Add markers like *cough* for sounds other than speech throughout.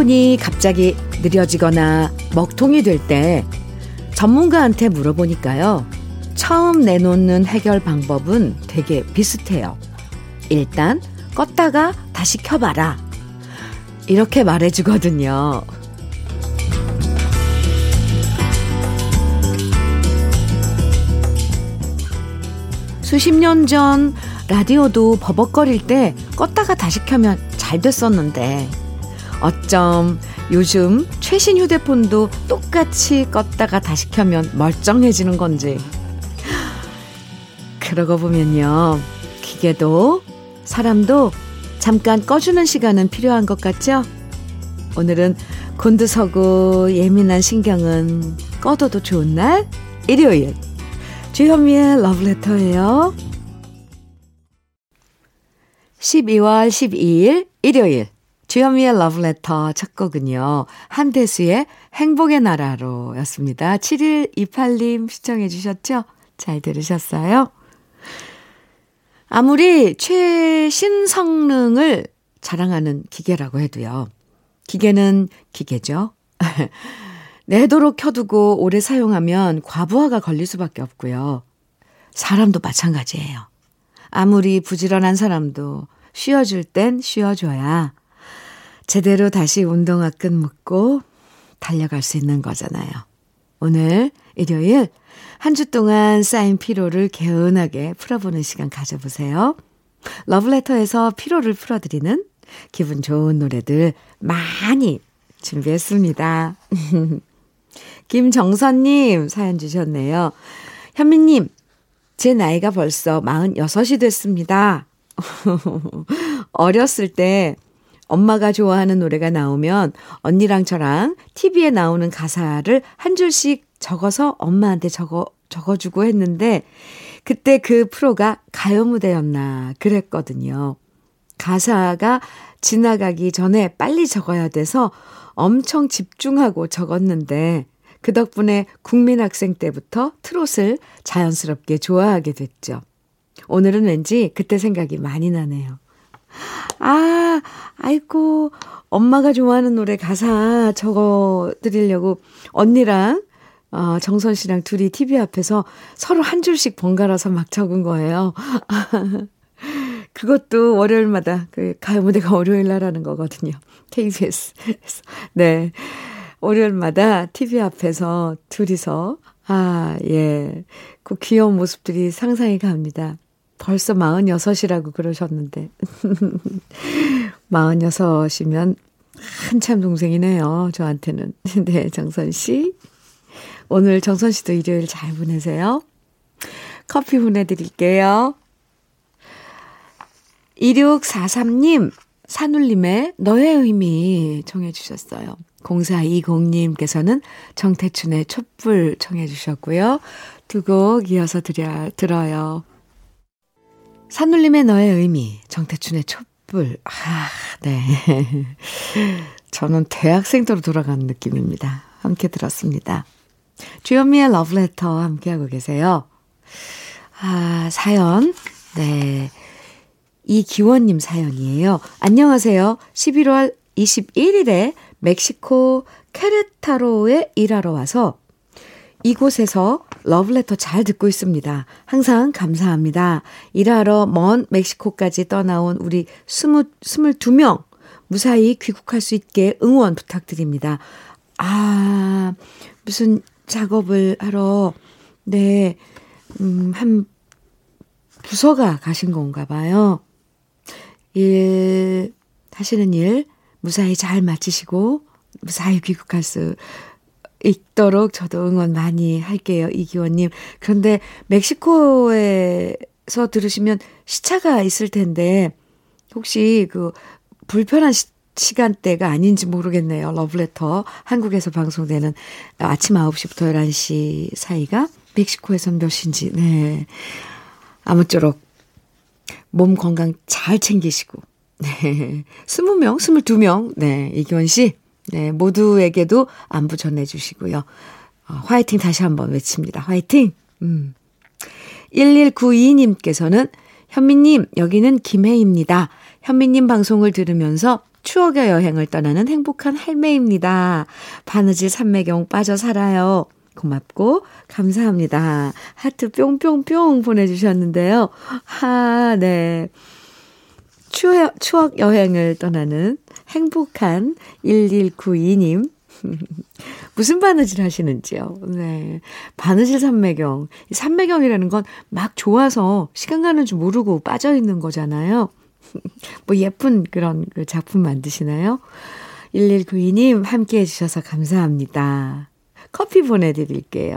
휴대폰이 갑자기 느려지거나 먹통이 될 때 전문가한테 물어보니까요. 처음 내놓는 해결 방법은 되게 비슷해요. 일단 껐다가 다시 켜봐라. 이렇게 말해주거든요. 수십 년 전 라디오도 버벅거릴 때 껐다가 다시 켜면 잘 됐었는데 어쩜 요즘 최신 휴대폰도 똑같이 껐다가 다시 켜면 멀쩡해지는 건지. 그러고 보면요. 기계도 사람도 잠깐 꺼주는 시간은 필요한 것 같죠? 오늘은 곤두서고 예민한 신경은 꺼둬도 좋은 날 일요일 주현미의 러브레터예요. 12월 12일 일요일 주현미의 러브레터 첫 곡은요. 한대수의 행복의 나라로 였습니다. 7128님 시청해 주셨죠? 잘 들으셨어요? 아무리 최신 성능을 자랑하는 기계라고 해도요. 기계는 기계죠. *laughs* 내도록 켜두고 오래 사용하면 과부하가 걸릴 수밖에 없고요. 사람도 마찬가지예요. 아무리 부지런한 사람도 쉬어줄 땐 쉬어줘야 제대로 다시 운동화 끈 묶고 달려갈 수 있는 거잖아요. 오늘 일요일 한 주 동안 쌓인 피로를 개운하게 풀어보는 시간 가져보세요. 러브레터에서 피로를 풀어드리는 기분 좋은 노래들 많이 준비했습니다. *laughs* 김정선님 사연 주셨네요. 현미님, 제 나이가 벌써 46이 됐습니다. *laughs* 어렸을 때 엄마가 좋아하는 노래가 나오면 언니랑 저랑 TV에 나오는 가사를 한 줄씩 적어서 엄마한테 적어, 적어주고 했는데, 그때 그 프로가 가요 무대였나 그랬거든요. 가사가 지나가기 전에 빨리 적어야 돼서 엄청 집중하고 적었는데, 그 덕분에 국민학생 때부터 트롯을 자연스럽게 좋아하게 됐죠. 오늘은 왠지 그때 생각이 많이 나네요. 아, 아이고, 엄마가 좋아하는 노래 가사 적어 드리려고 언니랑 어, 정선 씨랑 둘이 TV 앞에서 서로 한 줄씩 번갈아서 막 적은 거예요. *laughs* 그것도 월요일마다 그 가요 무대가 월요일 날 하는 거거든요. KBS. *laughs* 네. 월요일마다 TV 앞에서 둘이서 아, 예. 그 귀여운 모습들이 상상이 갑니다. 벌써 46이라고 그러셨는데. *laughs* 46이면 한참 동생이네요. 저한테는. *laughs* 네, 정선 씨. 오늘 정선 씨도 일요일 잘 보내세요. 커피 보내드릴게요. 2643님, 산울림의 너의 의미 청해주셨어요. 0420님께서는 정태춘의 촛불 청해주셨고요. 두 곡 이어서 드려, 들어요. 산울림의 너의 의미, 정태춘의 촛불. 아, 네. *laughs* 저는 대학생 때로 돌아가는 느낌입니다. 함께 들었습니다. 주현미의 러브레터 함께하고 계세요. 아, 사연. 네. 이기원님 사연이에요. 안녕하세요. 11월 21일에 멕시코 케르타로에 일하러 와서 이곳에서 러브레터 잘 듣고 있습니다. 항상 감사합니다. 일하러 먼 멕시코까지 떠나온 우리 20, 22명 무사히 귀국할 수 있게 응원 부탁드립니다. 아, 무슨 작업을 하러, 네, 음, 한 부서가 가신 건가 봐요. 일, 하시는 일 무사히 잘 마치시고, 무사히 귀국할 수 있도록 저도 응원 많이 할게요. 이기원님. 그런데 멕시코에서 들으시면 시차가 있을 텐데, 혹시 그 불편한 시, 시간대가 아닌지 모르겠네요. 러브레터. 한국에서 방송되는 아침 9시부터 11시 사이가 멕시코에선 몇 시인지, 네. 아무쪼록 몸 건강 잘 챙기시고, 네. *laughs* 20명, 22명, 네. 이기원 씨, 네. 모두에게도 안부 전해주시고요. 어, 화이팅 다시 한번 외칩니다. 화이팅! 음. 1192님께서는 현미님, 여기는 김혜입니다. 현미님 방송을 들으면서 추억의 여행을 떠나는 행복한 할매입니다. 바느질 삼매경 빠져 살아요. 고맙고 감사합니다. 하트 뿅뿅뿅 보내주셨는데요. 하, 네. 추억, 추억 여행을 떠나는 행복한 1192님. *laughs* 무슨 바느질 하시는지요? 네. 바느질 삼매경. 삼매경이라는 건 막 좋아서 시간 가는 줄 모르고 빠져 있는 거잖아요. *laughs* 뭐 예쁜 그런 그 작품 만드시나요? 1192님 함께 해주셔서 감사합니다. 커피 보내드릴게요.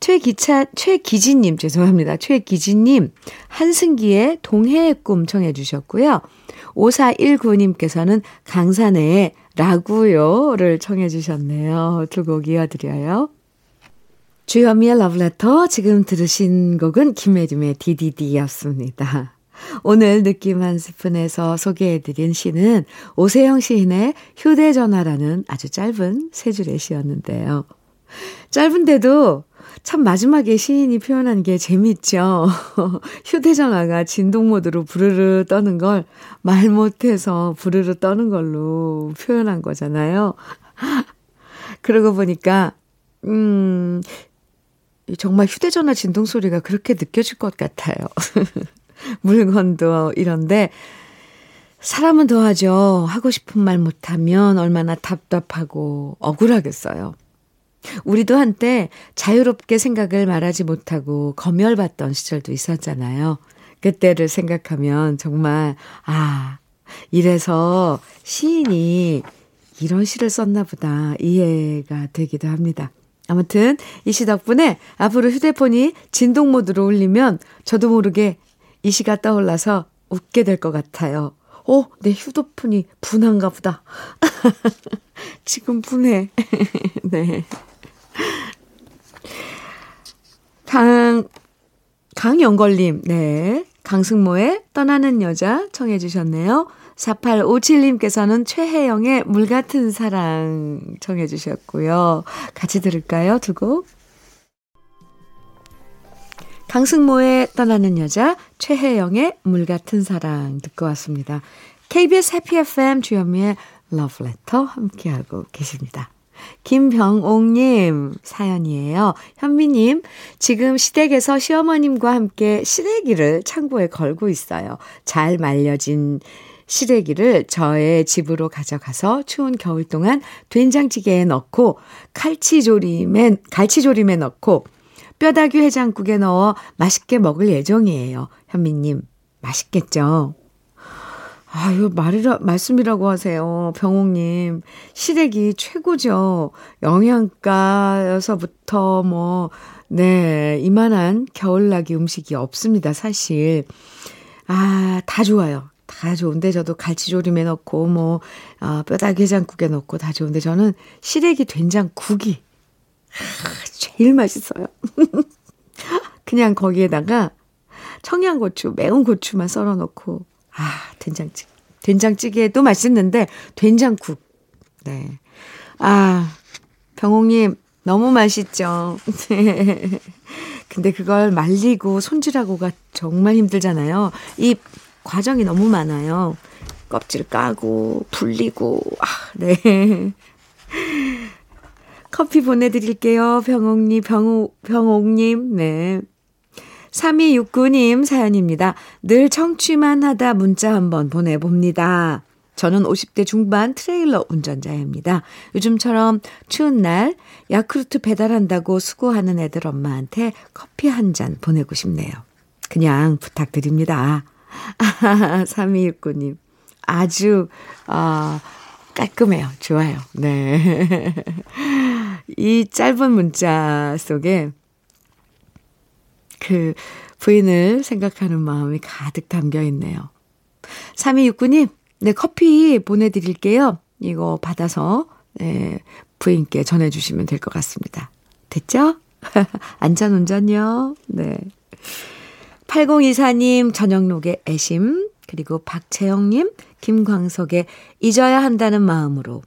최기차, 최기진님, 죄송합니다. 최기진님, 한승기의 동해의 꿈 청해 주셨고요. 5419님께서는 강산의 라구요를 청해 주셨네요. 두 곡 이어드려요. 주현미의 러브레터, 지금 들으신 곡은 김혜림의 DDD였습니다. 오늘 느낌 한 스푼에서 소개해드린 시는 오세영 시인의 휴대전화라는 아주 짧은 세 줄의 시였는데요. 짧은데도 참 마지막에 시인이 표현한 게 재밌죠. *laughs* 휴대전화가 진동 모드로 부르르 떠는 걸 말 못해서 부르르 떠는 걸로 표현한 거잖아요. *laughs* 그러고 보니까, 음, 정말 휴대전화 진동 소리가 그렇게 느껴질 것 같아요. *laughs* 물건도 이런데, 사람은 더하죠. 하고 싶은 말 못하면 얼마나 답답하고 억울하겠어요. 우리도 한때 자유롭게 생각을 말하지 못하고 검열받던 시절도 있었잖아요. 그때를 생각하면 정말, 아, 이래서 시인이 이런 시를 썼나 보다 이해가 되기도 합니다. 아무튼 이 시 덕분에 앞으로 휴대폰이 진동 모드로 울리면 저도 모르게 이 시가 떠올라서 웃게 될 것 같아요. 어, 내 휴대폰이 분한가 보다. *laughs* 지금 분해. *laughs* 네. 강, 강영걸님, 네. 강승모의 떠나는 여자 청해주셨네요. 4857님께서는 최혜영의 물 같은 사랑 청해주셨고요. 같이 들을까요? 두 곡. 강승모의 떠나는 여자, 최혜영의 물 같은 사랑 듣고 왔습니다. KBS 해피 FM 주현미의 러브레터 함께하고 계십니다. 김병옥님 사연이에요. 현미님, 지금 시댁에서 시어머님과 함께 시래기를 창고에 걸고 있어요. 잘 말려진 시래기를 저의 집으로 가져가서 추운 겨울 동안 된장찌개에 넣고 칼치조림에, 갈치조림에 넣고 뼈다귀 해장국에 넣어 맛있게 먹을 예정이에요. 현미님, 맛있겠죠? 아유, 말이라, 말씀이라고 하세요. 병옥님. 시래기 최고죠. 영양가여서부터 뭐, 네, 이만한 겨울나기 음식이 없습니다, 사실. 아, 다 좋아요. 다 좋은데 저도 갈치조림에 넣고 뭐 어, 뼈다귀 해장국에 넣고 다 좋은데 저는 시래기 된장국이 아, 제일 맛있어요. *laughs* 그냥 거기에다가 청양고추, 매운 고추만 썰어 놓고 아, 된장찌개. 된장찌개도 맛있는데, 된장국. 네. 아, 병옥님, 너무 맛있죠. *laughs* 근데 그걸 말리고 손질하고가 정말 힘들잖아요. 이 과정이 너무 많아요. 껍질 까고, 불리고, 아, 네. *laughs* 커피 보내드릴게요. 병옥님, 병옥, 병옥님, 네. 3269님 사연입니다. 늘 청취만 하다 문자 한번 보내봅니다. 저는 50대 중반 트레일러 운전자입니다. 요즘처럼 추운 날 야쿠르트 배달한다고 수고하는 애들 엄마한테 커피 한 잔 보내고 싶네요. 그냥 부탁드립니다. *laughs* 3269님. 아주, 아, 깔끔해요. 좋아요. 네. *laughs* 이 짧은 문자 속에 그 부인을 생각하는 마음이 가득 담겨 있네요. 3269님, 네, 커피 보내드릴게요. 이거 받아서, 네, 부인께 전해주시면 될 것 같습니다. 됐죠? *laughs* 안전 운전요. 네. 8024님, 전영록의 애심, 그리고 박채영님, 김광석의 잊어야 한다는 마음으로,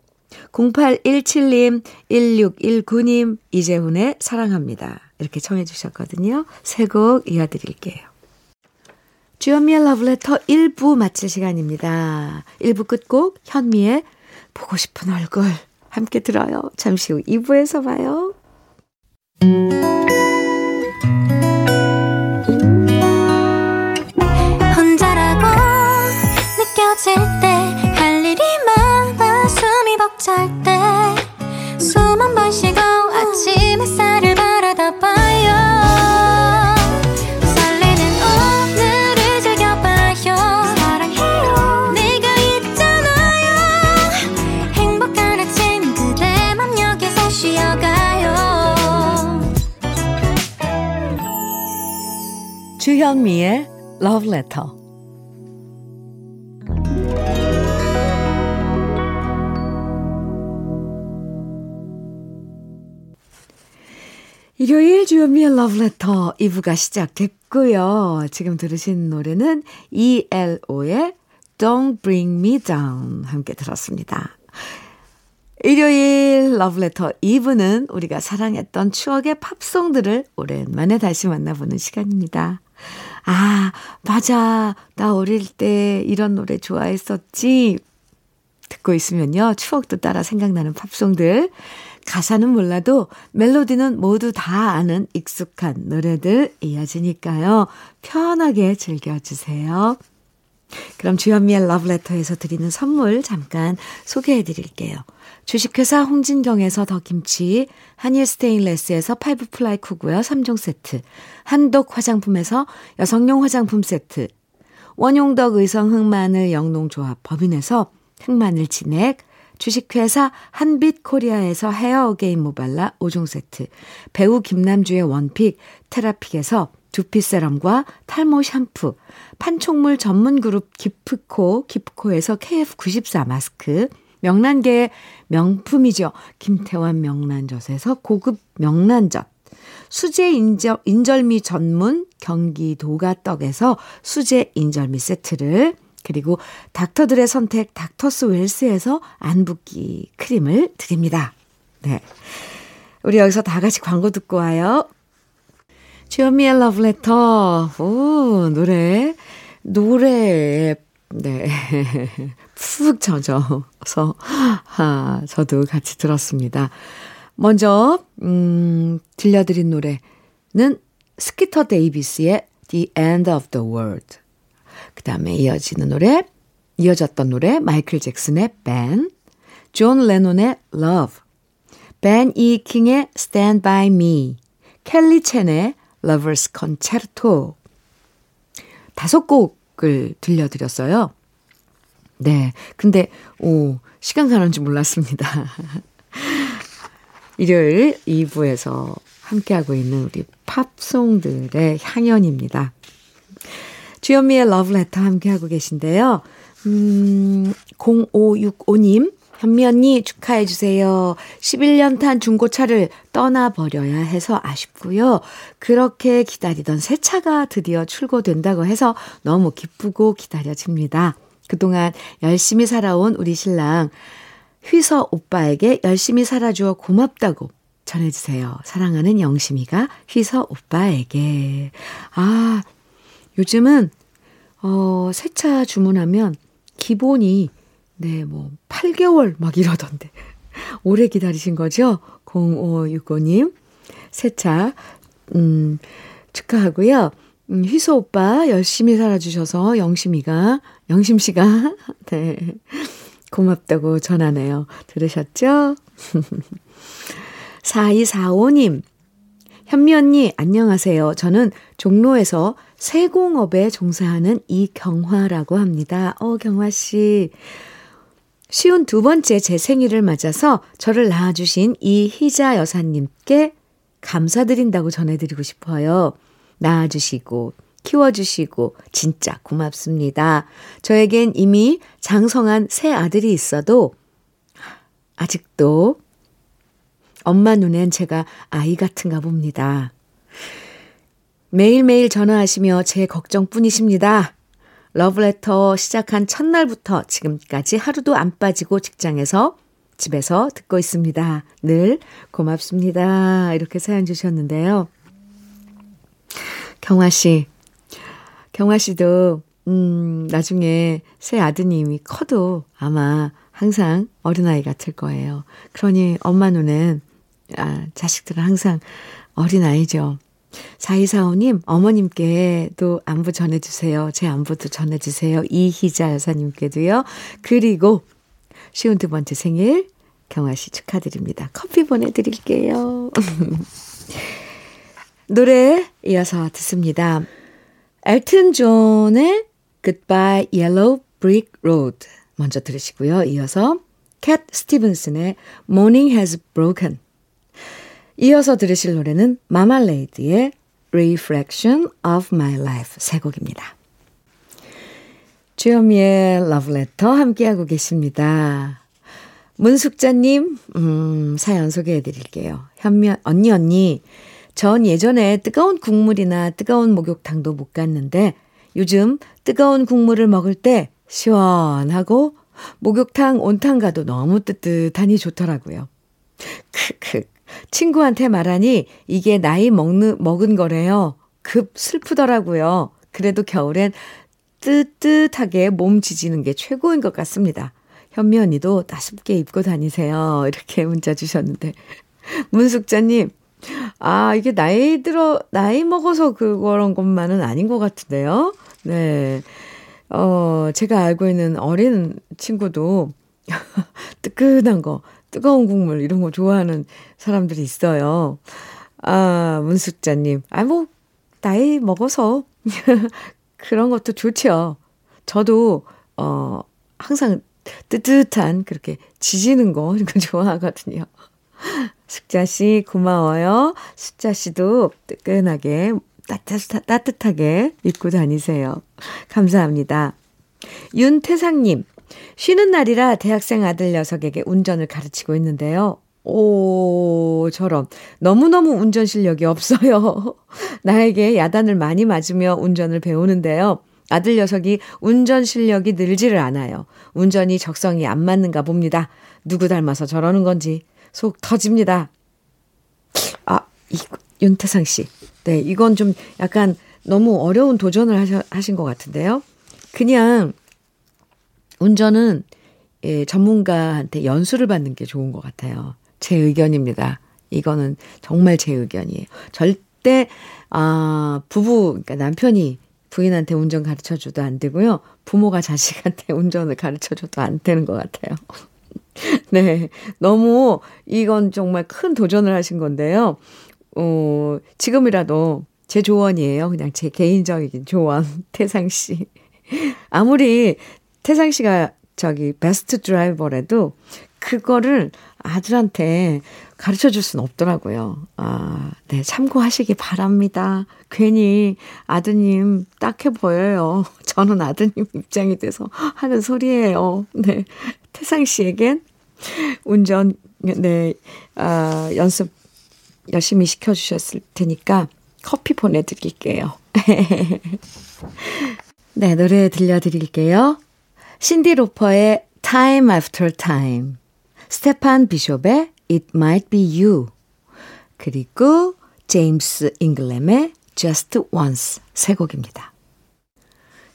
0817님, 1619님, 이재훈의 사랑합니다. 이렇게 청해 주셨거든요. 세 곡 이어드릴게요. 주현미의 러브레터 1부 마칠 시간입니다. 1부 끝곡 현미의 보고 싶은 얼굴 함께 들어요. 잠시 후 2부에서 봐요. 혼자라고 느껴질 때 할 일이 많아 숨이 벅찰 때 Love. 일요일 주현미의 Love Letter 2부가 시작됐고요. 지금 들으신 노래는 ELO의 Don't Bring Me Down 함께 들었습니다. 일요일 러브레터 2부는 우리가 사랑했던 추억의 팝송들을 오랜만에 다시 만나보는 시간입니다. 아, 맞아. 나 어릴 때 이런 노래 좋아했었지. 듣고 있으면요. 추억도 따라 생각나는 팝송들. 가사는 몰라도 멜로디는 모두 다 아는 익숙한 노래들 이어지니까요. 편하게 즐겨주세요. 그럼 주현미의 러브레터에서 드리는 선물 잠깐 소개해 드릴게요. 주식회사 홍진경에서 더김치, 한일 스테인레스에서 five ply 쿠고요 3종 세트, 한독 화장품에서 여성용 화장품 세트, 원용덕 의성 흑마늘 영농조합 법인에서 흑마늘 진액, 주식회사 한빛 코리아에서 헤어 어게인 모발라 5종 세트, 배우 김남주의 one pick 테라픽에서 두피 세럼과 탈모 샴푸, 판촉물 전문 그룹 기프코, 기프코에서 KF94 마스크, 명란계의 명품이죠. 김태환 명란젓에서 고급 명란젓. 수제 인절, 인절미 전문 경기도가 떡에서 수제 인절미 세트를 그리고 닥터들의 선택 닥터스 웰스에서 안붓기 크림을 드립니다. 네. 우리 여기서 다 같이 광고 듣고 와요. 주현미의 러브레터. 오, 노래. 노래에, 네. *laughs* 푹 젖어서, 아, 저도 같이 들었습니다. 먼저, 음, 들려드린 노래는 스키터 데이비스의 The End of the World. 그 다음에 이어지는 노래, 이어졌던 노래, 마이클 잭슨의 Ben, 존 레논의 Love, 벤 이킹의 Stand By Me, 켈리 첸의 Lovers Concerto. 다섯 곡을 들려드렸어요. 네. 근데, 오, 시간 가는 줄 몰랐습니다. *laughs* 일요일 2부에서 함께하고 있는 우리 팝송들의 향연입니다. 주현미의 러브레터 함께하고 계신데요. 음, 0565님, 현미 언니 축하해 주세요. 11년 탄 중고차를 떠나버려야 해서 아쉽고요. 그렇게 기다리던 새 차가 드디어 출고된다고 해서 너무 기쁘고 기다려집니다. 그동안 열심히 살아온 우리 신랑 휘서 오빠에게 열심히 살아주어 고맙다고 전해주세요. 사랑하는 영심이가 휘서 오빠에게. 아, 요즘은, 어, 새 차 주문하면 기본이, 네, 뭐, 8개월 막 이러던데. *laughs* 오래 기다리신 거죠? 0565님. 새 차, 음, 축하하고요. 음, 휘소 오빠 열심히 살아주셔서 영심이가, 영심씨가, *laughs* 네. 고맙다고 전하네요. 들으셨죠? *laughs* 4245님. 현미 언니, 안녕하세요. 저는 종로에서 세공업에 종사하는 이경화라고 합니다. 어, 경화씨. 쉬운 두 번째 제 생일을 맞아서 저를 낳아주신 이희자 여사님께 감사드린다고 전해드리고 싶어요. 낳아주시고, 키워주시고, 진짜 고맙습니다. 저에겐 이미 장성한 새 아들이 있어도, 아직도 엄마 눈엔 제가 아이 같은가 봅니다. 매일매일 전화하시며 제 걱정뿐이십니다. 러브레터 시작한 첫날부터 지금까지 하루도 안 빠지고 직장에서 집에서 듣고 있습니다. 늘 고맙습니다. 이렇게 사연 주셨는데요. 경화 씨, 경화 씨도, 음, 나중에 새 아드님이 커도 아마 항상 어린아이 같을 거예요. 그러니 엄마 눈엔, 아, 자식들은 항상 어린아이죠. 4245님, 어머님께 도 안부 전해주세요. 제 안부도 전해주세요. 이희자 여사님께도요. 그리고 쉬운 두 번째 생일, 경아 씨 축하드립니다. 커피 보내드릴게요. *laughs* 노래 이어서 듣습니다. 엘튼 존의 Goodbye Yellow Brick Road 먼저 들으시고요. 이어서 캣 스티븐슨의 Morning Has Broken 이어서 들으실 노래는 마말레이드의 Reflection of My Life 세 곡입니다. 주현미의 러브레터 함께하고 계십니다. 문숙자님, 음, 사연 소개해 드릴게요. 현미, 언니, 언니. 전 예전에 뜨거운 국물이나 뜨거운 목욕탕도 못 갔는데 요즘 뜨거운 국물을 먹을 때 시원하고 목욕탕 온탕 가도 너무 뜨뜻하니 좋더라고요. 크크. 친구한테 말하니 이게 나이 먹는, 먹은 거래요. 급 슬프더라고요. 그래도 겨울엔 뜨뜻하게 몸 지지는 게 최고인 것 같습니다. 현미 언니도 따숩게 입고 다니세요. 이렇게 문자 주셨는데. 문숙자님, 아, 이게 나이 들어, 나이 먹어서 그런 것만은 아닌 것 같은데요. 네. 어, 제가 알고 있는 어린 친구도 *laughs* 뜨끈한 거, 뜨거운 국물 이런 거 좋아하는 사람들이 있어요. 아, 문숙자님. 아, 뭐, 나이 먹어서 *laughs* 그런 것도 좋죠. 저도, 어, 항상 뜨뜻한 그렇게 지지는 거 이런 거 *laughs* 좋아하거든요. 숙자 씨 고마워요. 숙자 씨도 뜨끈하게 따뜻, 따뜻하게 입고 다니세요. 감사합니다. 윤태상님, 쉬는 날이라 대학생 아들 녀석에게 운전을 가르치고 있는데요. 오, 저런. 너무너무 운전 실력이 없어요. *laughs* 나에게 야단을 많이 맞으며 운전을 배우는데요. 아들 녀석이 운전 실력이 늘지를 않아요. 운전이 적성이 안 맞는가 봅니다. 누구 닮아서 저러는 건지 속 터집니다. 아, 이, 윤태상 씨. 네, 이건 좀 약간 너무 어려운 도전을 하셔, 하신 것 같은데요. 그냥 운전은 예, 전문가한테 연수를 받는 게 좋은 것 같아요. 제 의견입니다. 이거는 정말 제 의견이에요. 절대, 아, 부부, 그러니까 남편이 부인한테 운전 가르쳐 줘도 안 되고요. 부모가 자식한테 *laughs* 운전을 가르쳐 줘도 안 되는 것 같아요. *laughs* 네. 너무 이건 정말 큰 도전을 하신 건데요. 어, 지금이라도 제 조언이에요. 그냥 제 개인적인 조언. *laughs* 태상 씨. 아무리 태상 씨가 저기 베스트 드라이버라도 그거를 아들한테 가르쳐 줄 수는 없더라고요. 아, 네, 참고하시기 바랍니다. 괜히 아드님 딱해 보여요. *laughs* 저는 아드님 입장이 돼서 하는 소리예요. 네. 태상 씨에겐 운전, 네, 아, 연습 열심히 시켜주셨을 테니까 커피 보내드릴게요. *laughs* 네, 노래 들려드릴게요. 신디 로퍼의 Time After Time, 스테판 비숍의 It Might Be You, 그리고 제임스 잉그램의 Just Once 세 곡입니다.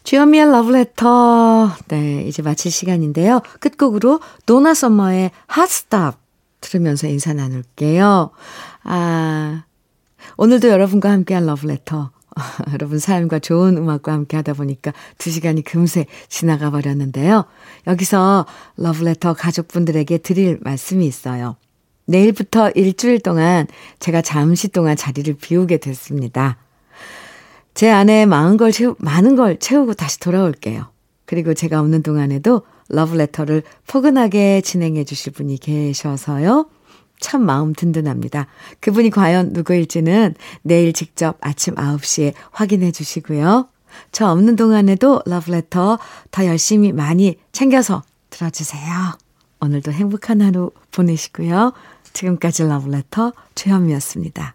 주현미의 러브레터. 네, 이제 마칠 시간인데요. 끝곡으로 도나 썸머의 Hot Stuff 들으면서 인사 나눌게요. 아, 오늘도 여러분과 함께한 러브레터. *laughs* 여러분 사연과 좋은 음악과 함께 하다 보니까 두 시간이 금세 지나가 버렸는데요. 여기서 러브레터 가족분들에게 드릴 말씀이 있어요. 내일부터 일주일 동안 제가 잠시 동안 자리를 비우게 됐습니다. 제 안에 많은 걸 채우, 많은 걸 채우고 다시 돌아올게요. 그리고 제가 없는 동안에도 러브레터를 포근하게 진행해 주실 분이 계셔서요. 참 마음 든든합니다. 그분이 과연 누구일지는 내일 직접 아침 9시에 확인해 주시고요. 저 없는 동안에도 러브레터 더 열심히 많이 챙겨서 들어주세요. 오늘도 행복한 하루 보내시고요. 지금까지 러브레터 최현미였습니다.